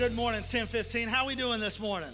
good morning, 1015. How we doing this morning?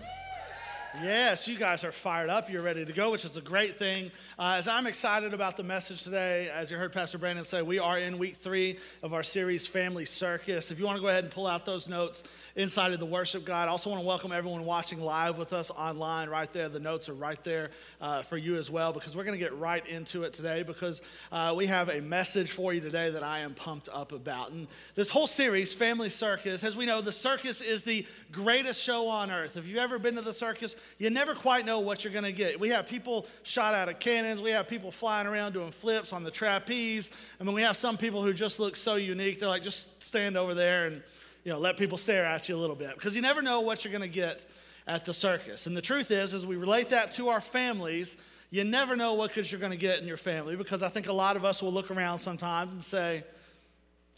Yes, you guys are fired up. You're ready to go, which is a great thing. Uh, as I'm excited about the message today, as you heard Pastor Brandon say, we are in week three of our series, Family Circus. If you want to go ahead and pull out those notes inside of the worship guide, I also want to welcome everyone watching live with us online right there. The notes are right there uh, for you as well, because we're going to get right into it today, because uh, we have a message for you today that I am pumped up about. And this whole series, Family Circus, as we know, the circus is the greatest show on earth. Have you've ever been to the circus, you never quite know what you're going to get. We have people shot out of cannons. We have people flying around doing flips on the trapeze. I mean, we have some people who just look so unique. They're like, just stand over there and, you know, let people stare at you a little bit because you never know what you're going to get at the circus. And the truth is, as we relate that to our families, you never know what you're going to get in your family because I think a lot of us will look around sometimes and say,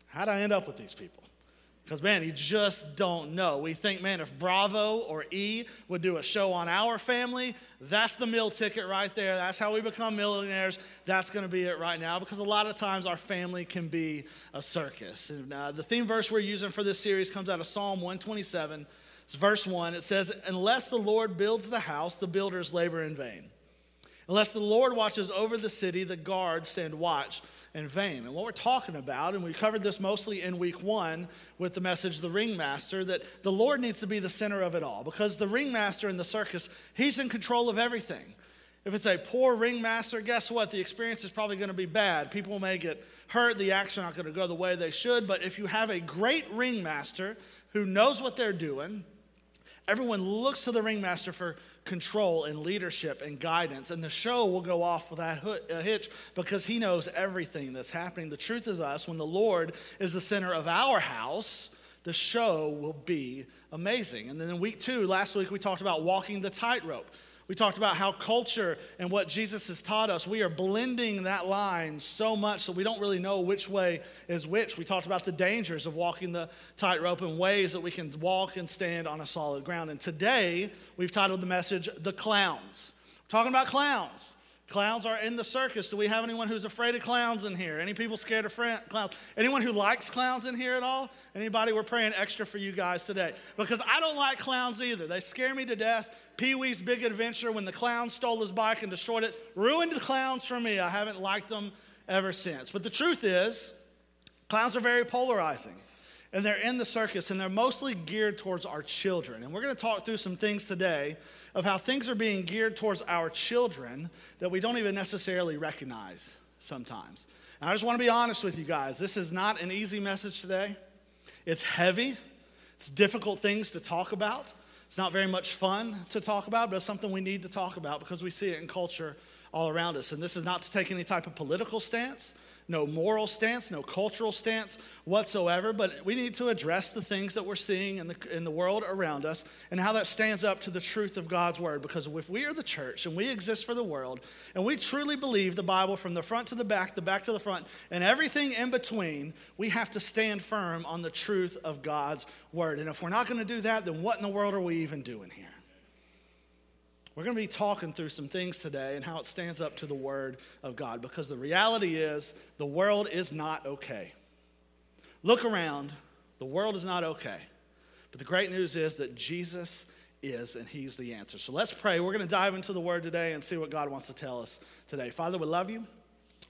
How'd I end up with these people? Because, man, you just don't know. We think, man, if Bravo or E would do a show on our family, that's the meal ticket right there. That's how we become millionaires. That's going to be it right now because a lot of times our family can be a circus. And uh, the theme verse we're using for this series comes out of Psalm 127. It's verse 1. It says, Unless the Lord builds the house, the builders labor in vain. Unless the Lord watches over the city, the guards stand watch in vain. And what we're talking about, and we covered this mostly in week one with the message, The Ringmaster, that the Lord needs to be the center of it all because the ringmaster in the circus, he's in control of everything. If it's a poor ringmaster, guess what? The experience is probably going to be bad. People may get hurt, the action not going to go the way they should. But if you have a great ringmaster who knows what they're doing, everyone looks to the ringmaster for control and leadership and guidance. And the show will go off without a uh, hitch because he knows everything that's happening. The truth is, us, when the Lord is the center of our house, the show will be amazing. And then in week two, last week, we talked about walking the tightrope. We talked about how culture and what Jesus has taught us, we are blending that line so much that we don't really know which way is which. We talked about the dangers of walking the tightrope and ways that we can walk and stand on a solid ground. And today, we've titled the message, The Clowns. We're talking about clowns. Clowns are in the circus. Do we have anyone who's afraid of clowns in here? Any people scared of clowns? Anyone who likes clowns in here at all? Anybody? We're praying extra for you guys today because I don't like clowns either. They scare me to death. Pee Wee's Big Adventure, when the clown stole his bike and destroyed it, ruined the clowns for me. I haven't liked them ever since. But the truth is, clowns are very polarizing. And they're in the circus, and they're mostly geared towards our children. And we're going to talk through some things today of how things are being geared towards our children that we don't even necessarily recognize sometimes. And I just want to be honest with you guys. This is not an easy message today. It's heavy, it's difficult things to talk about. It's not very much fun to talk about, but it's something we need to talk about because we see it in culture all around us. And this is not to take any type of political stance no moral stance, no cultural stance whatsoever, but we need to address the things that we're seeing in the, in the world around us and how that stands up to the truth of God's word. Because if we are the church and we exist for the world and we truly believe the Bible from the front to the back, the back to the front, and everything in between, we have to stand firm on the truth of God's word. And if we're not going to do that, then what in the world are we even doing here? We're going to be talking through some things today and how it stands up to the Word of God because the reality is the world is not okay. Look around, the world is not okay. But the great news is that Jesus is, and He's the answer. So let's pray. We're going to dive into the Word today and see what God wants to tell us today. Father, we love you.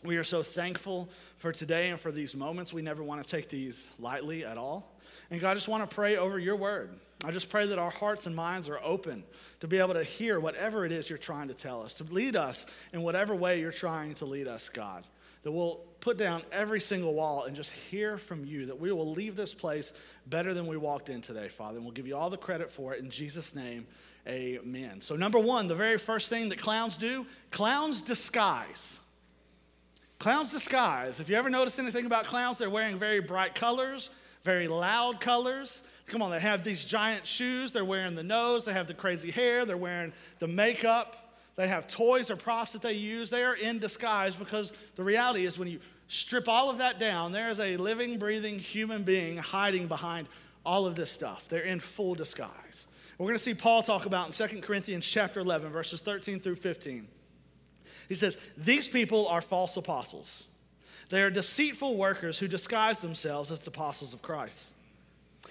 We are so thankful for today and for these moments. We never want to take these lightly at all. And God, I just want to pray over your word. I just pray that our hearts and minds are open to be able to hear whatever it is you're trying to tell us, to lead us in whatever way you're trying to lead us, God. That we'll put down every single wall and just hear from you, that we will leave this place better than we walked in today, Father. And we'll give you all the credit for it in Jesus' name. Amen. So, number one, the very first thing that clowns do clowns disguise. Clowns disguise. If you ever notice anything about clowns, they're wearing very bright colors, very loud colors. Come on, they have these giant shoes, they're wearing the nose, they have the crazy hair, they're wearing the makeup, they have toys or props that they use. They are in disguise because the reality is when you strip all of that down, there is a living, breathing human being hiding behind all of this stuff. They're in full disguise. We're going to see Paul talk about in 2 Corinthians chapter 11, verses 13 through 15. He says, These people are false apostles. They are deceitful workers who disguise themselves as the apostles of Christ.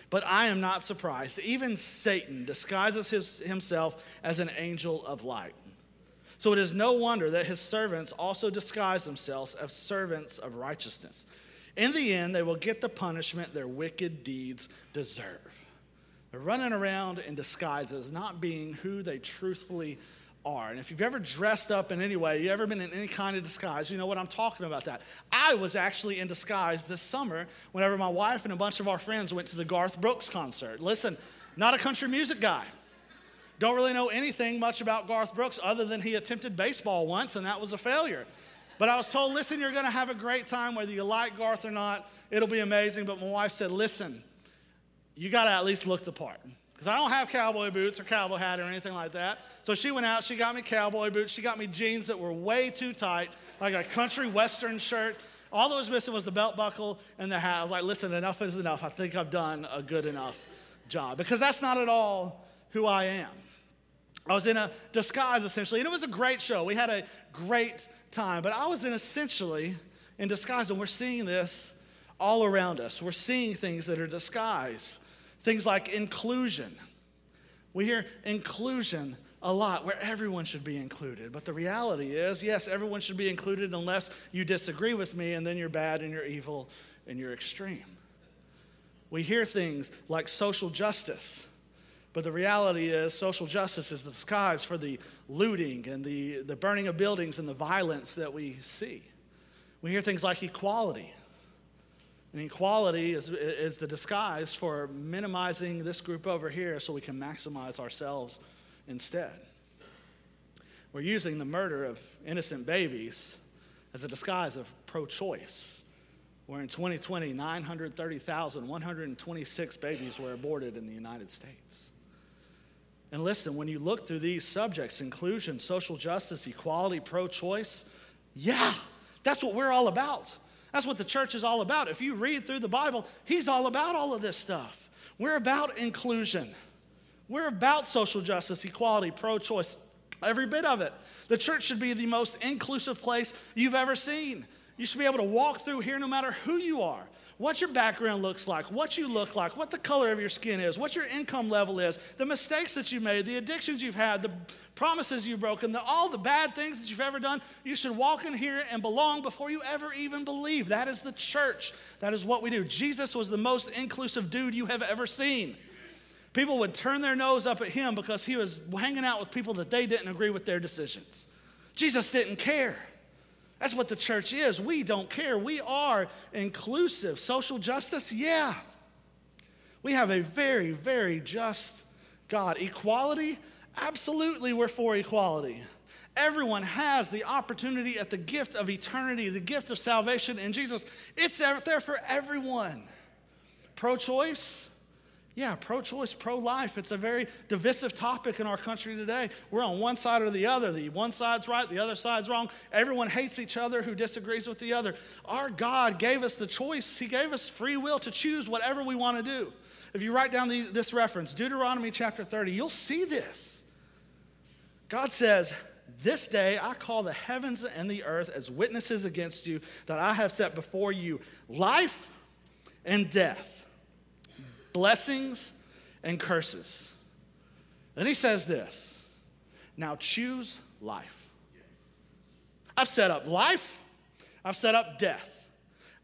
But I am not surprised. Even Satan disguises his, himself as an angel of light. So it is no wonder that his servants also disguise themselves as servants of righteousness. In the end, they will get the punishment their wicked deeds deserve. They're running around in disguises, not being who they truthfully are. And if you've ever dressed up in any way, you've ever been in any kind of disguise, you know what I'm talking about that. I was actually in disguise this summer whenever my wife and a bunch of our friends went to the Garth Brooks concert. Listen, not a country music guy. Don't really know anything much about Garth Brooks other than he attempted baseball once and that was a failure. But I was told, listen, you're going to have a great time whether you like Garth or not. It'll be amazing. But my wife said, listen, you got to at least look the part. Because I don't have cowboy boots or cowboy hat or anything like that. So she went out, she got me cowboy boots, she got me jeans that were way too tight, like a country western shirt. All that was missing was the belt buckle and the hat. I was like, listen, enough is enough. I think I've done a good enough job. Because that's not at all who I am. I was in a disguise essentially, and it was a great show. We had a great time, but I was in essentially in disguise, and we're seeing this all around us. We're seeing things that are disguised, things like inclusion. We hear inclusion a lot where everyone should be included. But the reality is, yes, everyone should be included unless you disagree with me and then you're bad and you're evil and you're extreme. We hear things like social justice. But the reality is, social justice is the disguise for the looting and the, the burning of buildings and the violence that we see. We hear things like equality. And equality is, is the disguise for minimizing this group over here so we can maximize ourselves instead. We're using the murder of innocent babies as a disguise of pro choice, where in 2020, 930,126 babies were aborted in the United States. And listen, when you look through these subjects inclusion, social justice, equality, pro choice yeah, that's what we're all about. That's what the church is all about. If you read through the Bible, he's all about all of this stuff. We're about inclusion, we're about social justice, equality, pro choice, every bit of it. The church should be the most inclusive place you've ever seen. You should be able to walk through here no matter who you are what your background looks like, what you look like, what the color of your skin is, what your income level is, the mistakes that you made, the addictions you've had, the promises you've broken, the, all the bad things that you've ever done. You should walk in here and belong before you ever even believe. That is the church. That is what we do. Jesus was the most inclusive dude you have ever seen. People would turn their nose up at him because he was hanging out with people that they didn't agree with their decisions. Jesus didn't care. That's what the church is. We don't care. We are inclusive. Social justice, yeah. We have a very, very just God. Equality, absolutely, we're for equality. Everyone has the opportunity at the gift of eternity, the gift of salvation in Jesus. It's there for everyone. Pro choice, yeah, pro choice, pro life. It's a very divisive topic in our country today. We're on one side or the other. The one side's right, the other side's wrong. Everyone hates each other who disagrees with the other. Our God gave us the choice, He gave us free will to choose whatever we want to do. If you write down this reference, Deuteronomy chapter 30, you'll see this. God says, This day I call the heavens and the earth as witnesses against you that I have set before you life and death blessings and curses. Then he says this now choose life. I've set up life, I've set up death.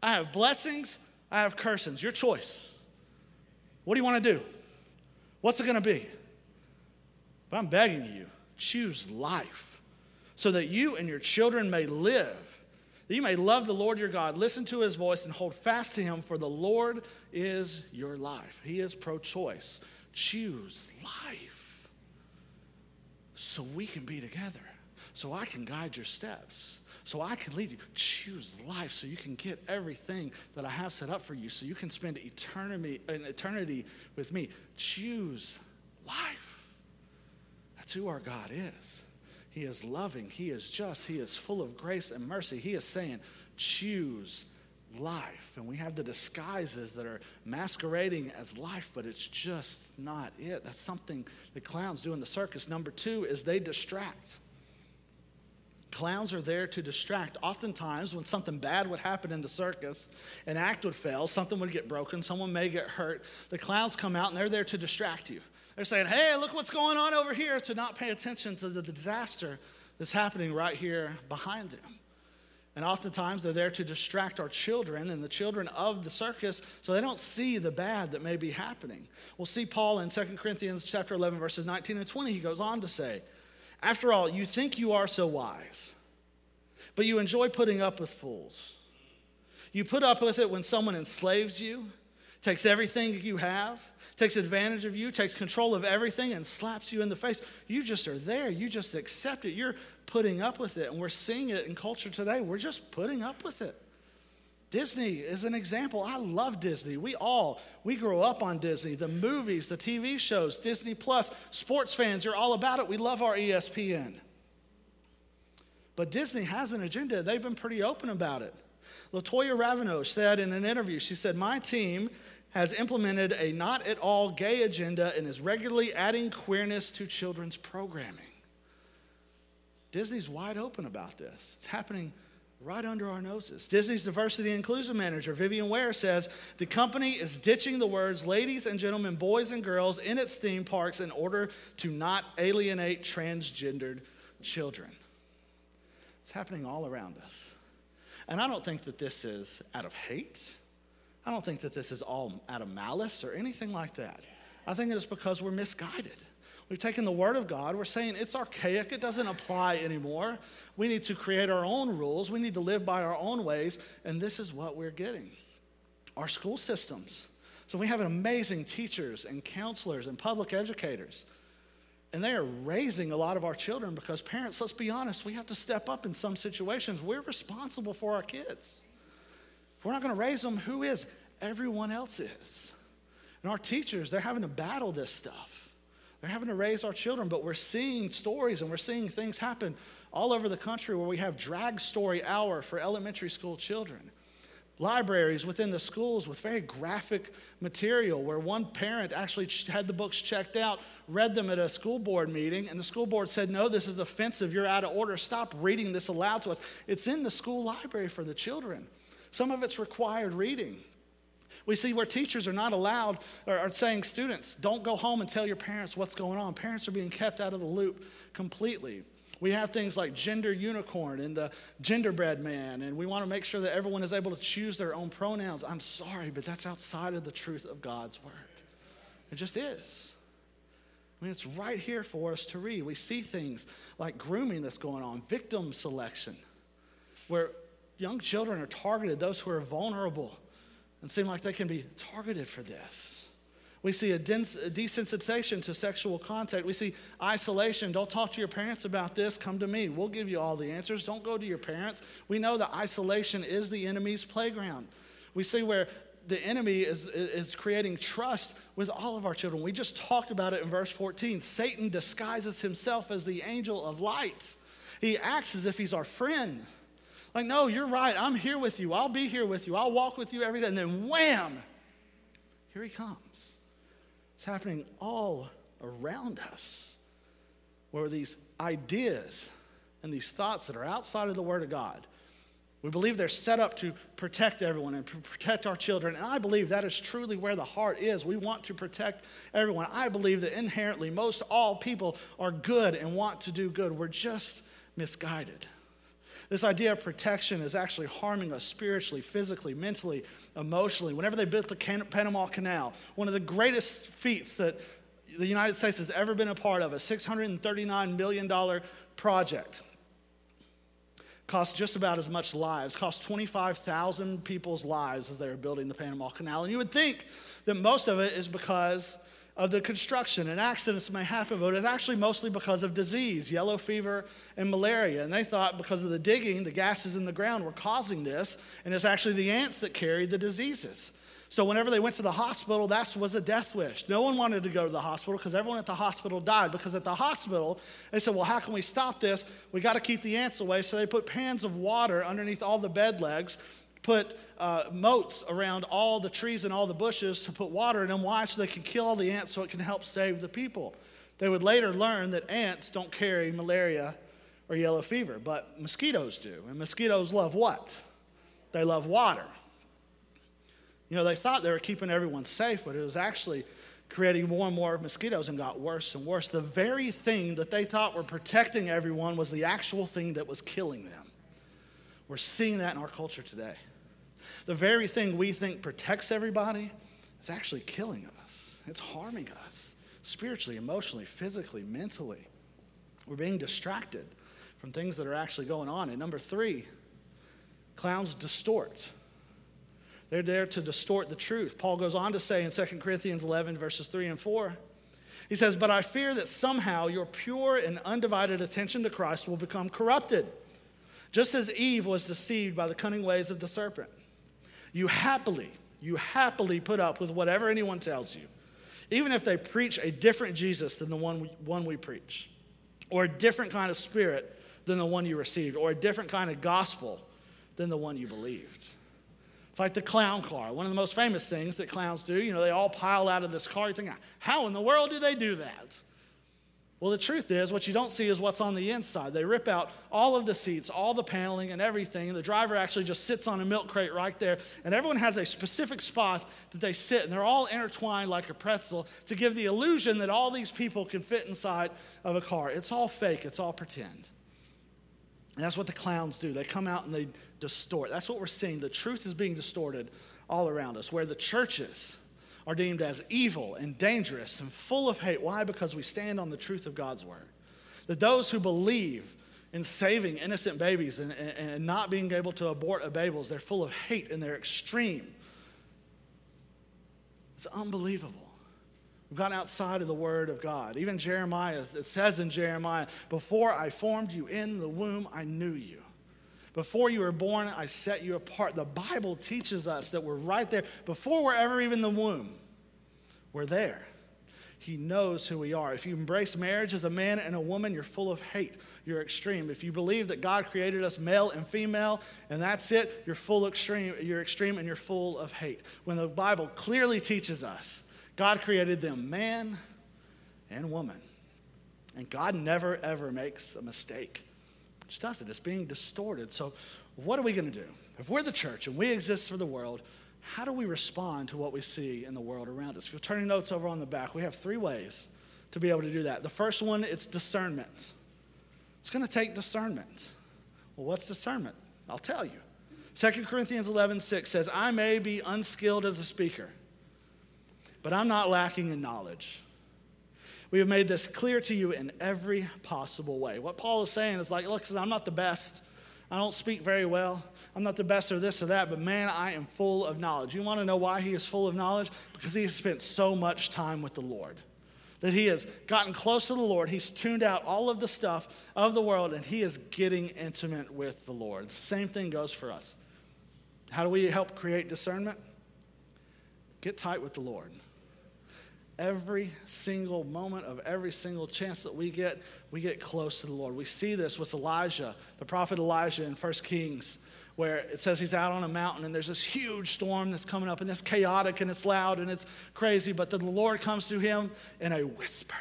I have blessings, I have curses. Your choice. What do you want to do? What's it going to be? But I'm begging you, choose life so that you and your children may live that you may love the Lord your God, listen to his voice, and hold fast to him, for the Lord is your life. He is pro choice. Choose life so we can be together, so I can guide your steps, so I can lead you. Choose life so you can get everything that I have set up for you, so you can spend eternity, an eternity with me. Choose life. That's who our God is. He is loving. He is just. He is full of grace and mercy. He is saying, choose life. And we have the disguises that are masquerading as life, but it's just not it. That's something the clowns do in the circus. Number two is they distract. Clowns are there to distract. Oftentimes, when something bad would happen in the circus, an act would fail, something would get broken, someone may get hurt, the clowns come out and they're there to distract you. They're saying, hey, look what's going on over here, to not pay attention to the disaster that's happening right here behind them. And oftentimes they're there to distract our children and the children of the circus so they don't see the bad that may be happening. We'll see Paul in 2 Corinthians chapter 11 verses 19 and 20 he goes on to say, "After all, you think you are so wise, but you enjoy putting up with fools. You put up with it when someone enslaves you, takes everything you have, takes advantage of you, takes control of everything, and slaps you in the face. You just are there. You just accept it. You're putting up with it. And we're seeing it in culture today. We're just putting up with it. Disney is an example. I love Disney. We all, we grow up on Disney. The movies, the TV shows, Disney Plus, sports fans, you're all about it. We love our ESPN. But Disney has an agenda. They've been pretty open about it. Latoya Raveneau said in an interview, she said, My team has implemented a not at all gay agenda and is regularly adding queerness to children's programming. Disney's wide open about this. It's happening right under our noses. Disney's diversity and inclusion manager, Vivian Ware, says the company is ditching the words ladies and gentlemen, boys and girls in its theme parks in order to not alienate transgendered children. It's happening all around us. And I don't think that this is out of hate. I don't think that this is all out of malice or anything like that. I think it is because we're misguided. We've taken the Word of God, we're saying it's archaic, it doesn't apply anymore. We need to create our own rules, we need to live by our own ways, and this is what we're getting. Our school systems. So we have amazing teachers and counselors and public educators. And they are raising a lot of our children because parents, let's be honest, we have to step up in some situations. We're responsible for our kids. We're not going to raise them, who is? Everyone else is. And our teachers, they're having to battle this stuff. They're having to raise our children, but we're seeing stories and we're seeing things happen all over the country where we have drag story hour for elementary school children. Libraries within the schools with very graphic material where one parent actually had the books checked out, read them at a school board meeting, and the school board said, No, this is offensive. You're out of order. Stop reading this aloud to us. It's in the school library for the children. Some of it's required reading. We see where teachers are not allowed or are saying, students, don't go home and tell your parents what's going on. Parents are being kept out of the loop completely. We have things like gender unicorn and the genderbread man, and we want to make sure that everyone is able to choose their own pronouns. I'm sorry, but that's outside of the truth of God's word. It just is. I mean, it's right here for us to read. We see things like grooming that's going on, victim selection, where young children are targeted, those who are vulnerable, and seem like they can be targeted for this. We see a, desensitization to sexual contact. We see isolation. Don't talk to your parents about this. Come to me. We'll give you all the answers. Don't go to your parents. We know that isolation is the enemy's playground. We see where the enemy is, is creating trust with all of our children. We just talked about it in verse 14. Satan disguises himself as the angel of light, he acts as if he's our friend. Like, no, you're right. I'm here with you. I'll be here with you. I'll walk with you everything. And then wham, here he comes. It's happening all around us where these ideas and these thoughts that are outside of the Word of God, we believe they're set up to protect everyone and protect our children. And I believe that is truly where the heart is. We want to protect everyone. I believe that inherently most all people are good and want to do good. We're just misguided. This idea of protection is actually harming us spiritually, physically, mentally, emotionally. Whenever they built the Panama Canal, one of the greatest feats that the United States has ever been a part of, a $639 million project. Cost just about as much lives, cost 25,000 people's lives as they were building the Panama Canal. And you would think that most of it is because of the construction and accidents may happen, but it's actually mostly because of disease, yellow fever and malaria. And they thought because of the digging, the gases in the ground were causing this, and it's actually the ants that carried the diseases. So whenever they went to the hospital, that was a death wish. No one wanted to go to the hospital because everyone at the hospital died. Because at the hospital, they said, well, how can we stop this? We got to keep the ants away. So they put pans of water underneath all the bed legs put uh, moats around all the trees and all the bushes to put water in them. Why? So they can kill all the ants so it can help save the people. They would later learn that ants don't carry malaria or yellow fever, but mosquitoes do. And mosquitoes love what? They love water. You know, they thought they were keeping everyone safe, but it was actually creating more and more mosquitoes and got worse and worse. The very thing that they thought were protecting everyone was the actual thing that was killing them. We're seeing that in our culture today. The very thing we think protects everybody is actually killing us, it's harming us spiritually, emotionally, physically, mentally. We're being distracted from things that are actually going on. And number three, clowns distort. They're there to distort the truth. Paul goes on to say in 2 Corinthians 11, verses 3 and 4, he says, But I fear that somehow your pure and undivided attention to Christ will become corrupted, just as Eve was deceived by the cunning ways of the serpent. You happily, you happily put up with whatever anyone tells you, even if they preach a different Jesus than the one we, one we preach, or a different kind of spirit than the one you received, or a different kind of gospel than the one you believed. It's like the clown car, one of the most famous things that clowns do. You know, they all pile out of this car. You think, how in the world do they do that? Well, the truth is, what you don't see is what's on the inside. They rip out all of the seats, all the paneling, and everything. And the driver actually just sits on a milk crate right there. And everyone has a specific spot that they sit, and they're all intertwined like a pretzel to give the illusion that all these people can fit inside of a car. It's all fake, it's all pretend. And that's what the clowns do. They come out and they distort. That's what we're seeing. The truth is being distorted all around us, where the churches are deemed as evil and dangerous and full of hate. Why? Because we stand on the truth of God's word. That those who believe in saving innocent babies and, and, and not being able to abort a babies, they're full of hate and they're extreme. It's unbelievable. We've gone outside of the Word of God. Even Jeremiah, it says in Jeremiah, Before I formed you in the womb, I knew you. Before you were born, I set you apart. The Bible teaches us that we're right there. Before we're ever even in the womb, we're there. He knows who we are. If you embrace marriage as a man and a woman, you're full of hate. You're extreme. If you believe that God created us male and female and that's it, you're full extreme. You're extreme and you're full of hate. When the Bible clearly teaches us God created them man and woman. And God never, ever makes a mistake. Which does it. It's being distorted. So, what are we going to do? If we're the church and we exist for the world, how do we respond to what we see in the world around us? If you're turning notes over on the back, we have three ways to be able to do that. The first one, it's discernment. It's going to take discernment. Well, what's discernment? I'll tell you. 2 Corinthians 11, 6 says, I may be unskilled as a speaker but I'm not lacking in knowledge. We have made this clear to you in every possible way. What Paul is saying is like, look, I'm not the best. I don't speak very well. I'm not the best or this or that, but man, I am full of knowledge. You want to know why he is full of knowledge? Because he has spent so much time with the Lord. That he has gotten close to the Lord. He's tuned out all of the stuff of the world and he is getting intimate with the Lord. The same thing goes for us. How do we help create discernment? Get tight with the Lord every single moment of every single chance that we get, we get close to the Lord. We see this with Elijah, the prophet Elijah in 1 Kings, where it says he's out on a mountain and there's this huge storm that's coming up and it's chaotic and it's loud and it's crazy, but then the Lord comes to him in a whisper.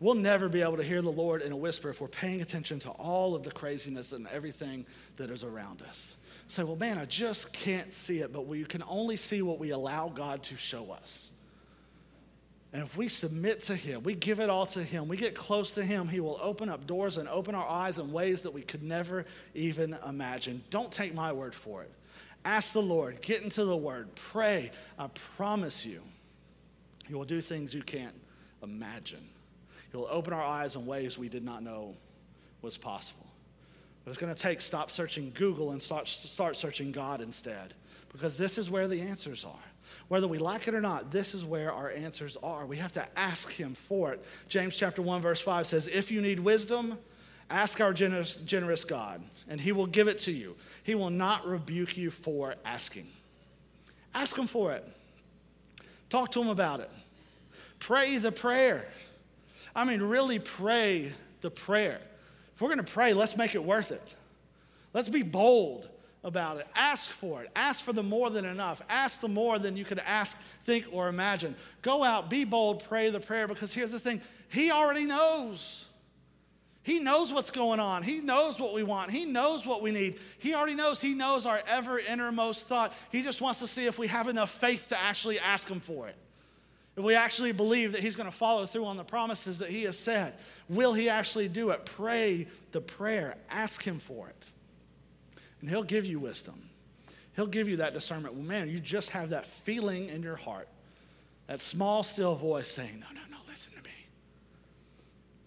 We'll never be able to hear the Lord in a whisper if we're paying attention to all of the craziness and everything that is around us say, well, man, I just can't see it, but we can only see what we allow God to show us. And if we submit to Him, we give it all to Him, we get close to Him, He will open up doors and open our eyes in ways that we could never even imagine. Don't take my word for it. Ask the Lord, get into the Word, pray. I promise you, He will do things you can't imagine. He will open our eyes in ways we did not know was possible. But it's going to take stop searching Google and start, start searching God instead. Because this is where the answers are. Whether we like it or not, this is where our answers are. We have to ask Him for it. James chapter 1, verse 5 says, If you need wisdom, ask our generous, generous God, and He will give it to you. He will not rebuke you for asking. Ask Him for it. Talk to Him about it. Pray the prayer. I mean, really pray the prayer. We're going to pray, let's make it worth it. Let's be bold about it. Ask for it. Ask for the more than enough. Ask the more than you could ask, think, or imagine. Go out, be bold, pray the prayer because here's the thing He already knows. He knows what's going on. He knows what we want. He knows what we need. He already knows. He knows our ever innermost thought. He just wants to see if we have enough faith to actually ask Him for it. If we actually believe that He's going to follow through on the promises that He has said, will He actually do it? Pray the prayer, ask Him for it. And He'll give you wisdom. He'll give you that discernment. Well, man, you just have that feeling in your heart, that small, still voice saying, No, no, no, listen to me.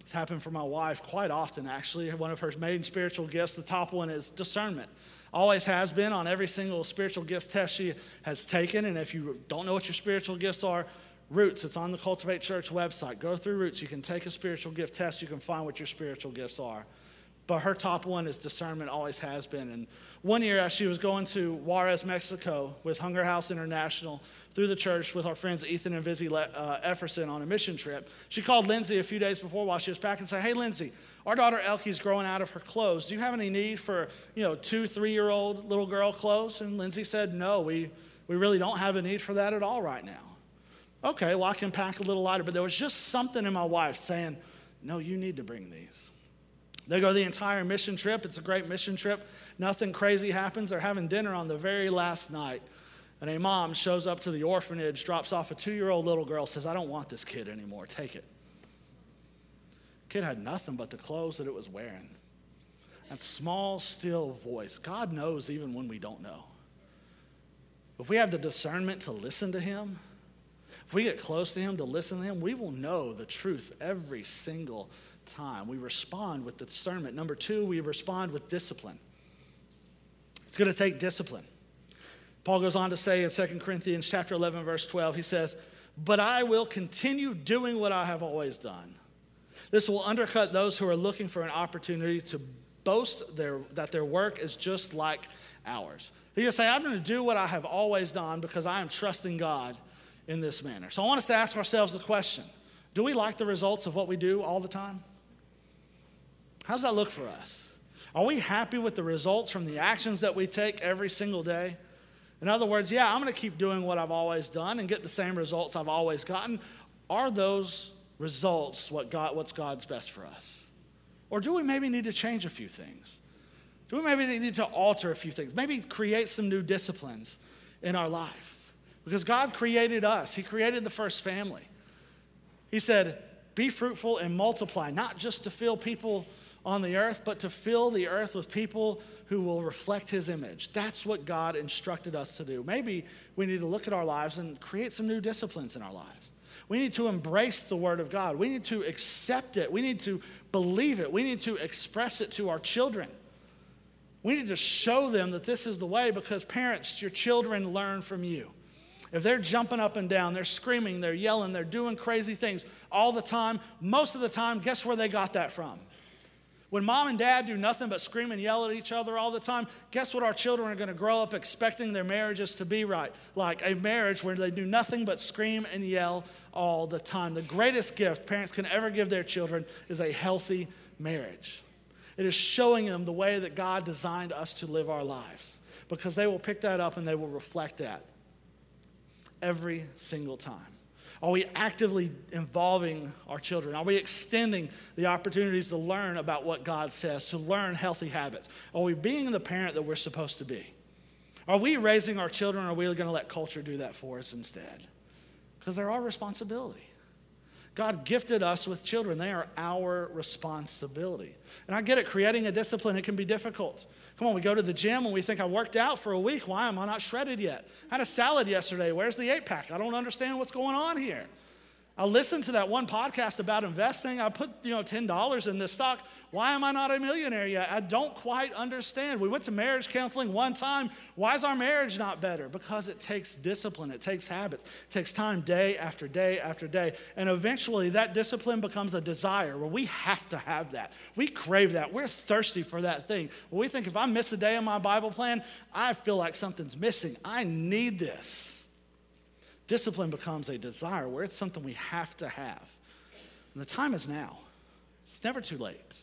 It's happened for my wife quite often, actually. One of her main spiritual gifts, the top one is discernment. Always has been on every single spiritual gifts test she has taken. And if you don't know what your spiritual gifts are, Roots, it's on the Cultivate Church website. Go through Roots. You can take a spiritual gift test. You can find what your spiritual gifts are. But her top one is discernment, always has been. And one year, as she was going to Juarez, Mexico with Hunger House International through the church with our friends Ethan and Vizzy uh, Efferson on a mission trip, she called Lindsay a few days before while she was packing and said, Hey, Lindsay, our daughter Elkie's growing out of her clothes. Do you have any need for, you know, two, three year old little girl clothes? And Lindsay said, No, we, we really don't have a need for that at all right now. Okay, well, I can pack a little lighter. But there was just something in my wife saying, No, you need to bring these. They go the entire mission trip. It's a great mission trip. Nothing crazy happens. They're having dinner on the very last night. And a mom shows up to the orphanage, drops off a two year old little girl, says, I don't want this kid anymore. Take it. Kid had nothing but the clothes that it was wearing. That small, still voice. God knows even when we don't know. If we have the discernment to listen to Him, if we get close to Him, to listen to Him, we will know the truth every single time. We respond with discernment. Number two, we respond with discipline. It's going to take discipline. Paul goes on to say in 2 Corinthians chapter 11 verse 12 he says, "But I will continue doing what I have always done." This will undercut those who are looking for an opportunity to boast their, that their work is just like ours. He can say, I'm going to do what I have always done because I am trusting God in this manner. So I want us to ask ourselves the question do we like the results of what we do all the time? How does that look for us? Are we happy with the results from the actions that we take every single day? In other words, yeah, I'm going to keep doing what I've always done and get the same results I've always gotten. Are those results what God, what's God's best for us? Or do we maybe need to change a few things? Do we maybe need to alter a few things? Maybe create some new disciplines in our life? Because God created us, He created the first family. He said, Be fruitful and multiply, not just to fill people on the earth, but to fill the earth with people who will reflect his image. That's what God instructed us to do. Maybe we need to look at our lives and create some new disciplines in our lives. We need to embrace the word of God. We need to accept it. We need to believe it. We need to express it to our children. We need to show them that this is the way because parents, your children learn from you. If they're jumping up and down, they're screaming, they're yelling, they're doing crazy things all the time, most of the time, guess where they got that from? When mom and dad do nothing but scream and yell at each other all the time, guess what our children are going to grow up expecting their marriages to be right? Like a marriage where they do nothing but scream and yell all the time. The greatest gift parents can ever give their children is a healthy marriage. It is showing them the way that God designed us to live our lives because they will pick that up and they will reflect that every single time. Are we actively involving our children? Are we extending the opportunities to learn about what God says, to learn healthy habits? Are we being the parent that we're supposed to be? Are we raising our children or are we going to let culture do that for us instead? Because they're our responsibility. God gifted us with children. They are our responsibility. And I get it, creating a discipline, it can be difficult. Come on, we go to the gym and we think I worked out for a week. Why am I not shredded yet? I had a salad yesterday. Where's the eight pack? I don't understand what's going on here. I listened to that one podcast about investing. I put, you know, $10 in this stock. Why am I not a millionaire yet? I don't quite understand. We went to marriage counseling one time. Why is our marriage not better? Because it takes discipline, it takes habits, it takes time day after day after day. And eventually that discipline becomes a desire where we have to have that. We crave that. We're thirsty for that thing. we think if I miss a day in my Bible plan, I feel like something's missing. I need this. Discipline becomes a desire where it's something we have to have. And the time is now. It's never too late.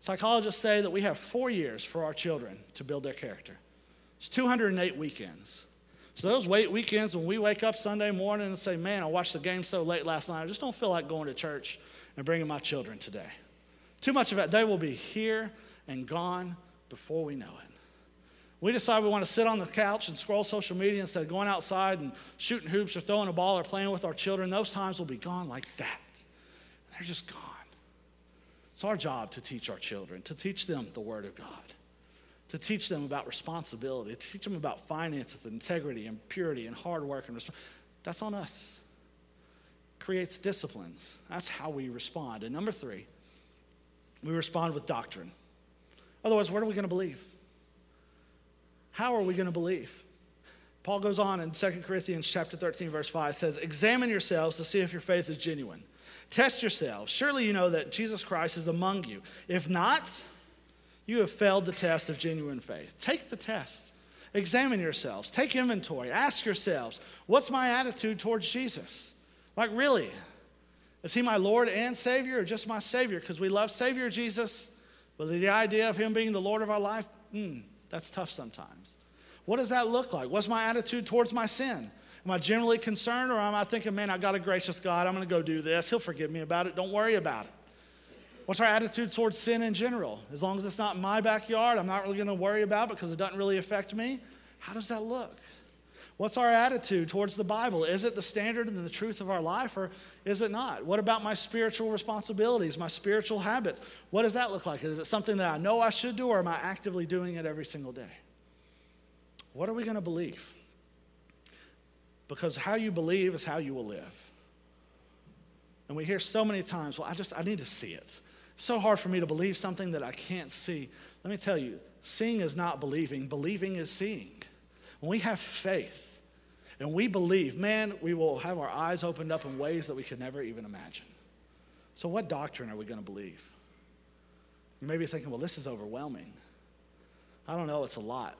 Psychologists say that we have four years for our children to build their character. It's 208 weekends. So those wait weekends when we wake up Sunday morning and say, man, I watched the game so late last night, I just don't feel like going to church and bringing my children today. Too much of that day will be here and gone before we know it. We decide we want to sit on the couch and scroll social media instead of going outside and shooting hoops or throwing a ball or playing with our children. Those times will be gone like that. They're just gone. It's our job to teach our children, to teach them the Word of God, to teach them about responsibility, to teach them about finances, integrity, and purity, and hard work. And resp- that's on us. Creates disciplines. That's how we respond. And number three, we respond with doctrine. Otherwise, what are we going to believe? How are we going to believe? Paul goes on in 2 Corinthians chapter 13 verse 5 says, "Examine yourselves to see if your faith is genuine. Test yourselves. Surely you know that Jesus Christ is among you. If not, you have failed the test of genuine faith. Take the test. Examine yourselves. Take inventory. Ask yourselves, what's my attitude towards Jesus? Like really? Is he my Lord and Savior or just my Savior? Because we love Savior Jesus, but the idea of him being the Lord of our life, mm, that's tough sometimes. What does that look like? What's my attitude towards my sin? Am I generally concerned or am I thinking, man, I got a gracious God, I'm going to go do this. He'll forgive me about it. Don't worry about it. What's our attitude towards sin in general? As long as it's not my backyard, I'm not really going to worry about it because it doesn't really affect me. How does that look? What's our attitude towards the Bible? Is it the standard and the truth of our life, or is it not? What about my spiritual responsibilities, my spiritual habits? What does that look like? Is it something that I know I should do, or am I actively doing it every single day? What are we going to believe? Because how you believe is how you will live. And we hear so many times, well, I just, I need to see it. It's so hard for me to believe something that I can't see. Let me tell you, seeing is not believing, believing is seeing. When we have faith, and we believe, man, we will have our eyes opened up in ways that we could never even imagine. So, what doctrine are we going to believe? You may be thinking, well, this is overwhelming. I don't know, it's a lot.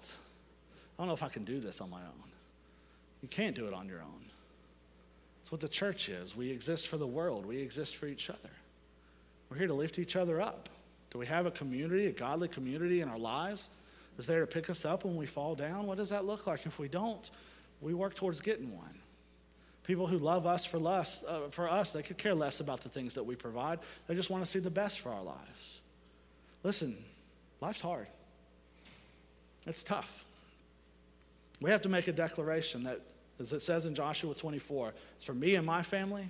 I don't know if I can do this on my own. You can't do it on your own. It's what the church is. We exist for the world, we exist for each other. We're here to lift each other up. Do we have a community, a godly community in our lives Is there to pick us up when we fall down? What does that look like? If we don't, we work towards getting one. People who love us for, less, uh, for us, they could care less about the things that we provide. They just want to see the best for our lives. Listen, life's hard. It's tough. We have to make a declaration that, as it says in Joshua 24, it's for me and my family,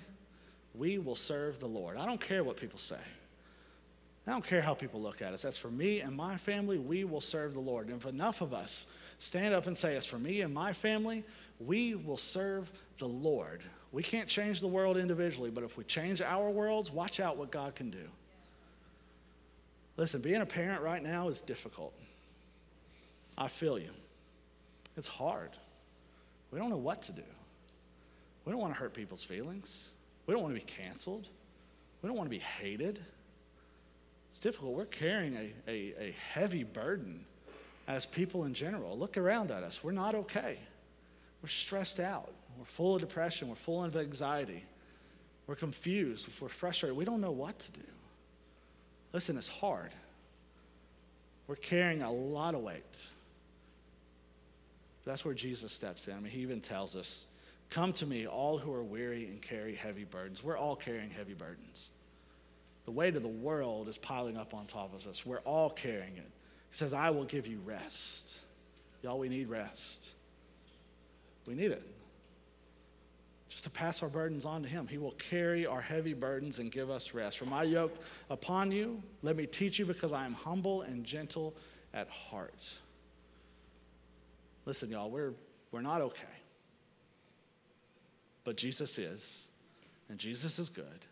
we will serve the Lord. I don't care what people say. I don't care how people look at us. That's for me and my family, we will serve the Lord. And if enough of us stand up and say, As for me and my family, we will serve the Lord. We can't change the world individually, but if we change our worlds, watch out what God can do. Listen, being a parent right now is difficult. I feel you. It's hard. We don't know what to do. We don't want to hurt people's feelings. We don't want to be canceled. We don't want to be hated. It's difficult. We're carrying a, a, a heavy burden as people in general. Look around at us. We're not okay. We're stressed out. We're full of depression. We're full of anxiety. We're confused. We're frustrated. We don't know what to do. Listen, it's hard. We're carrying a lot of weight. That's where Jesus steps in. I mean, he even tells us, Come to me, all who are weary and carry heavy burdens. We're all carrying heavy burdens. The weight of the world is piling up on top of us. We're all carrying it. He says, I will give you rest. Y'all, we need rest. We need it. Just to pass our burdens on to Him. He will carry our heavy burdens and give us rest. For my yoke upon you, let me teach you because I am humble and gentle at heart. Listen, y'all, we're, we're not okay. But Jesus is, and Jesus is good,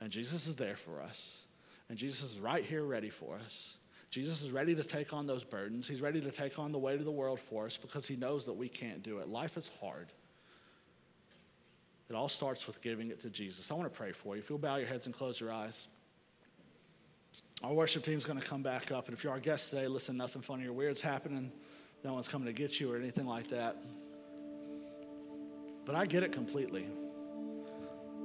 and Jesus is there for us, and Jesus is right here ready for us. Jesus is ready to take on those burdens. He's ready to take on the weight of the world for us because he knows that we can't do it. Life is hard. It all starts with giving it to Jesus. I want to pray for you. If you'll bow your heads and close your eyes. Our worship team is going to come back up. And if you're our guest today, listen, nothing funny or weird's happening. No one's coming to get you or anything like that. But I get it completely.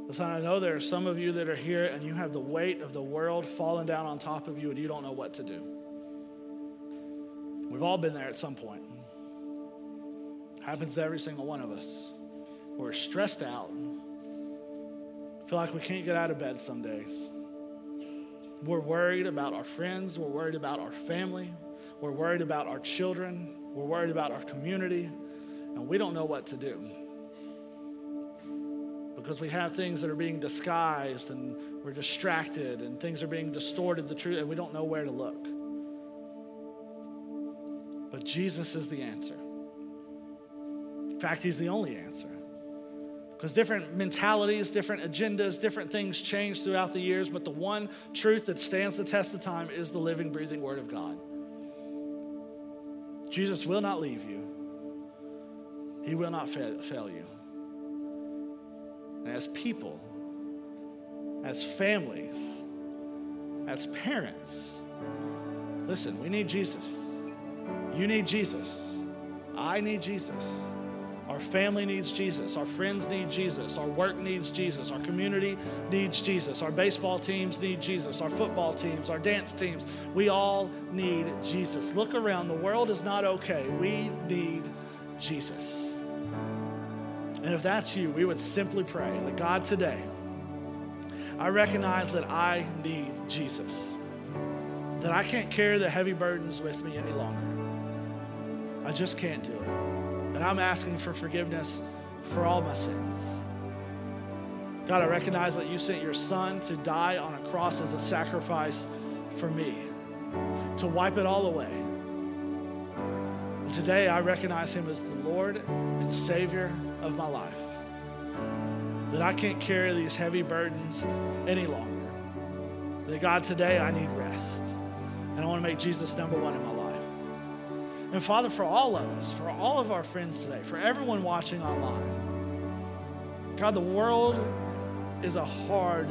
Listen, I know there are some of you that are here and you have the weight of the world falling down on top of you and you don't know what to do. We've all been there at some point. Happens to every single one of us. We're stressed out. Feel like we can't get out of bed some days. We're worried about our friends. We're worried about our family. We're worried about our children. We're worried about our community. And we don't know what to do because we have things that are being disguised and we're distracted and things are being distorted the truth and we don't know where to look. But Jesus is the answer. In fact, He's the only answer. Because different mentalities, different agendas, different things change throughout the years, but the one truth that stands the test of time is the living, breathing Word of God. Jesus will not leave you, He will not fail you. And as people, as families, as parents, listen, we need Jesus. You need Jesus. I need Jesus. Our family needs Jesus. Our friends need Jesus. Our work needs Jesus. Our community needs Jesus. Our baseball teams need Jesus. Our football teams, our dance teams, we all need Jesus. Look around. The world is not okay. We need Jesus. And if that's you, we would simply pray that God, today, I recognize that I need Jesus, that I can't carry the heavy burdens with me any longer. I just can't do it. And I'm asking for forgiveness for all my sins. God, I recognize that you sent your son to die on a cross as a sacrifice for me, to wipe it all away. And today I recognize him as the Lord and Savior of my life. That I can't carry these heavy burdens any longer. That God, today I need rest. And I want to make Jesus number one in my life. And Father, for all of us, for all of our friends today, for everyone watching online, God, the world is a hard,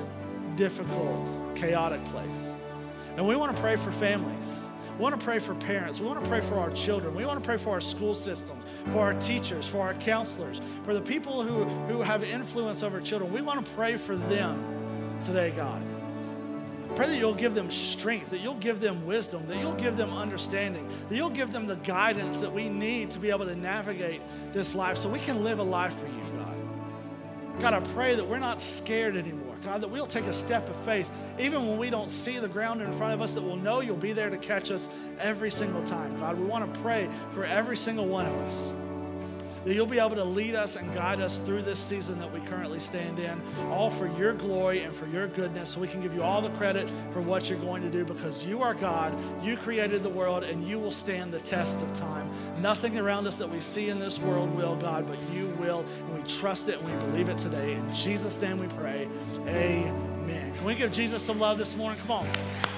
difficult, chaotic place. And we want to pray for families. We want to pray for parents. We want to pray for our children. We want to pray for our school systems, for our teachers, for our counselors, for the people who, who have influence over children. We want to pray for them today, God. Pray that you'll give them strength, that you'll give them wisdom, that you'll give them understanding, that you'll give them the guidance that we need to be able to navigate this life so we can live a life for you, God. God, I pray that we're not scared anymore. God, that we'll take a step of faith, even when we don't see the ground in front of us, that we'll know you'll be there to catch us every single time. God, we want to pray for every single one of us that you'll be able to lead us and guide us through this season that we currently stand in, all for your glory and for your goodness, so we can give you all the credit for what you're going to do because you are God, you created the world, and you will stand the test of time. Nothing around us that we see in this world will, God, but you will, and we trust it and we believe it today. In Jesus' name we pray. Amen. Can we give Jesus some love this morning? Come on.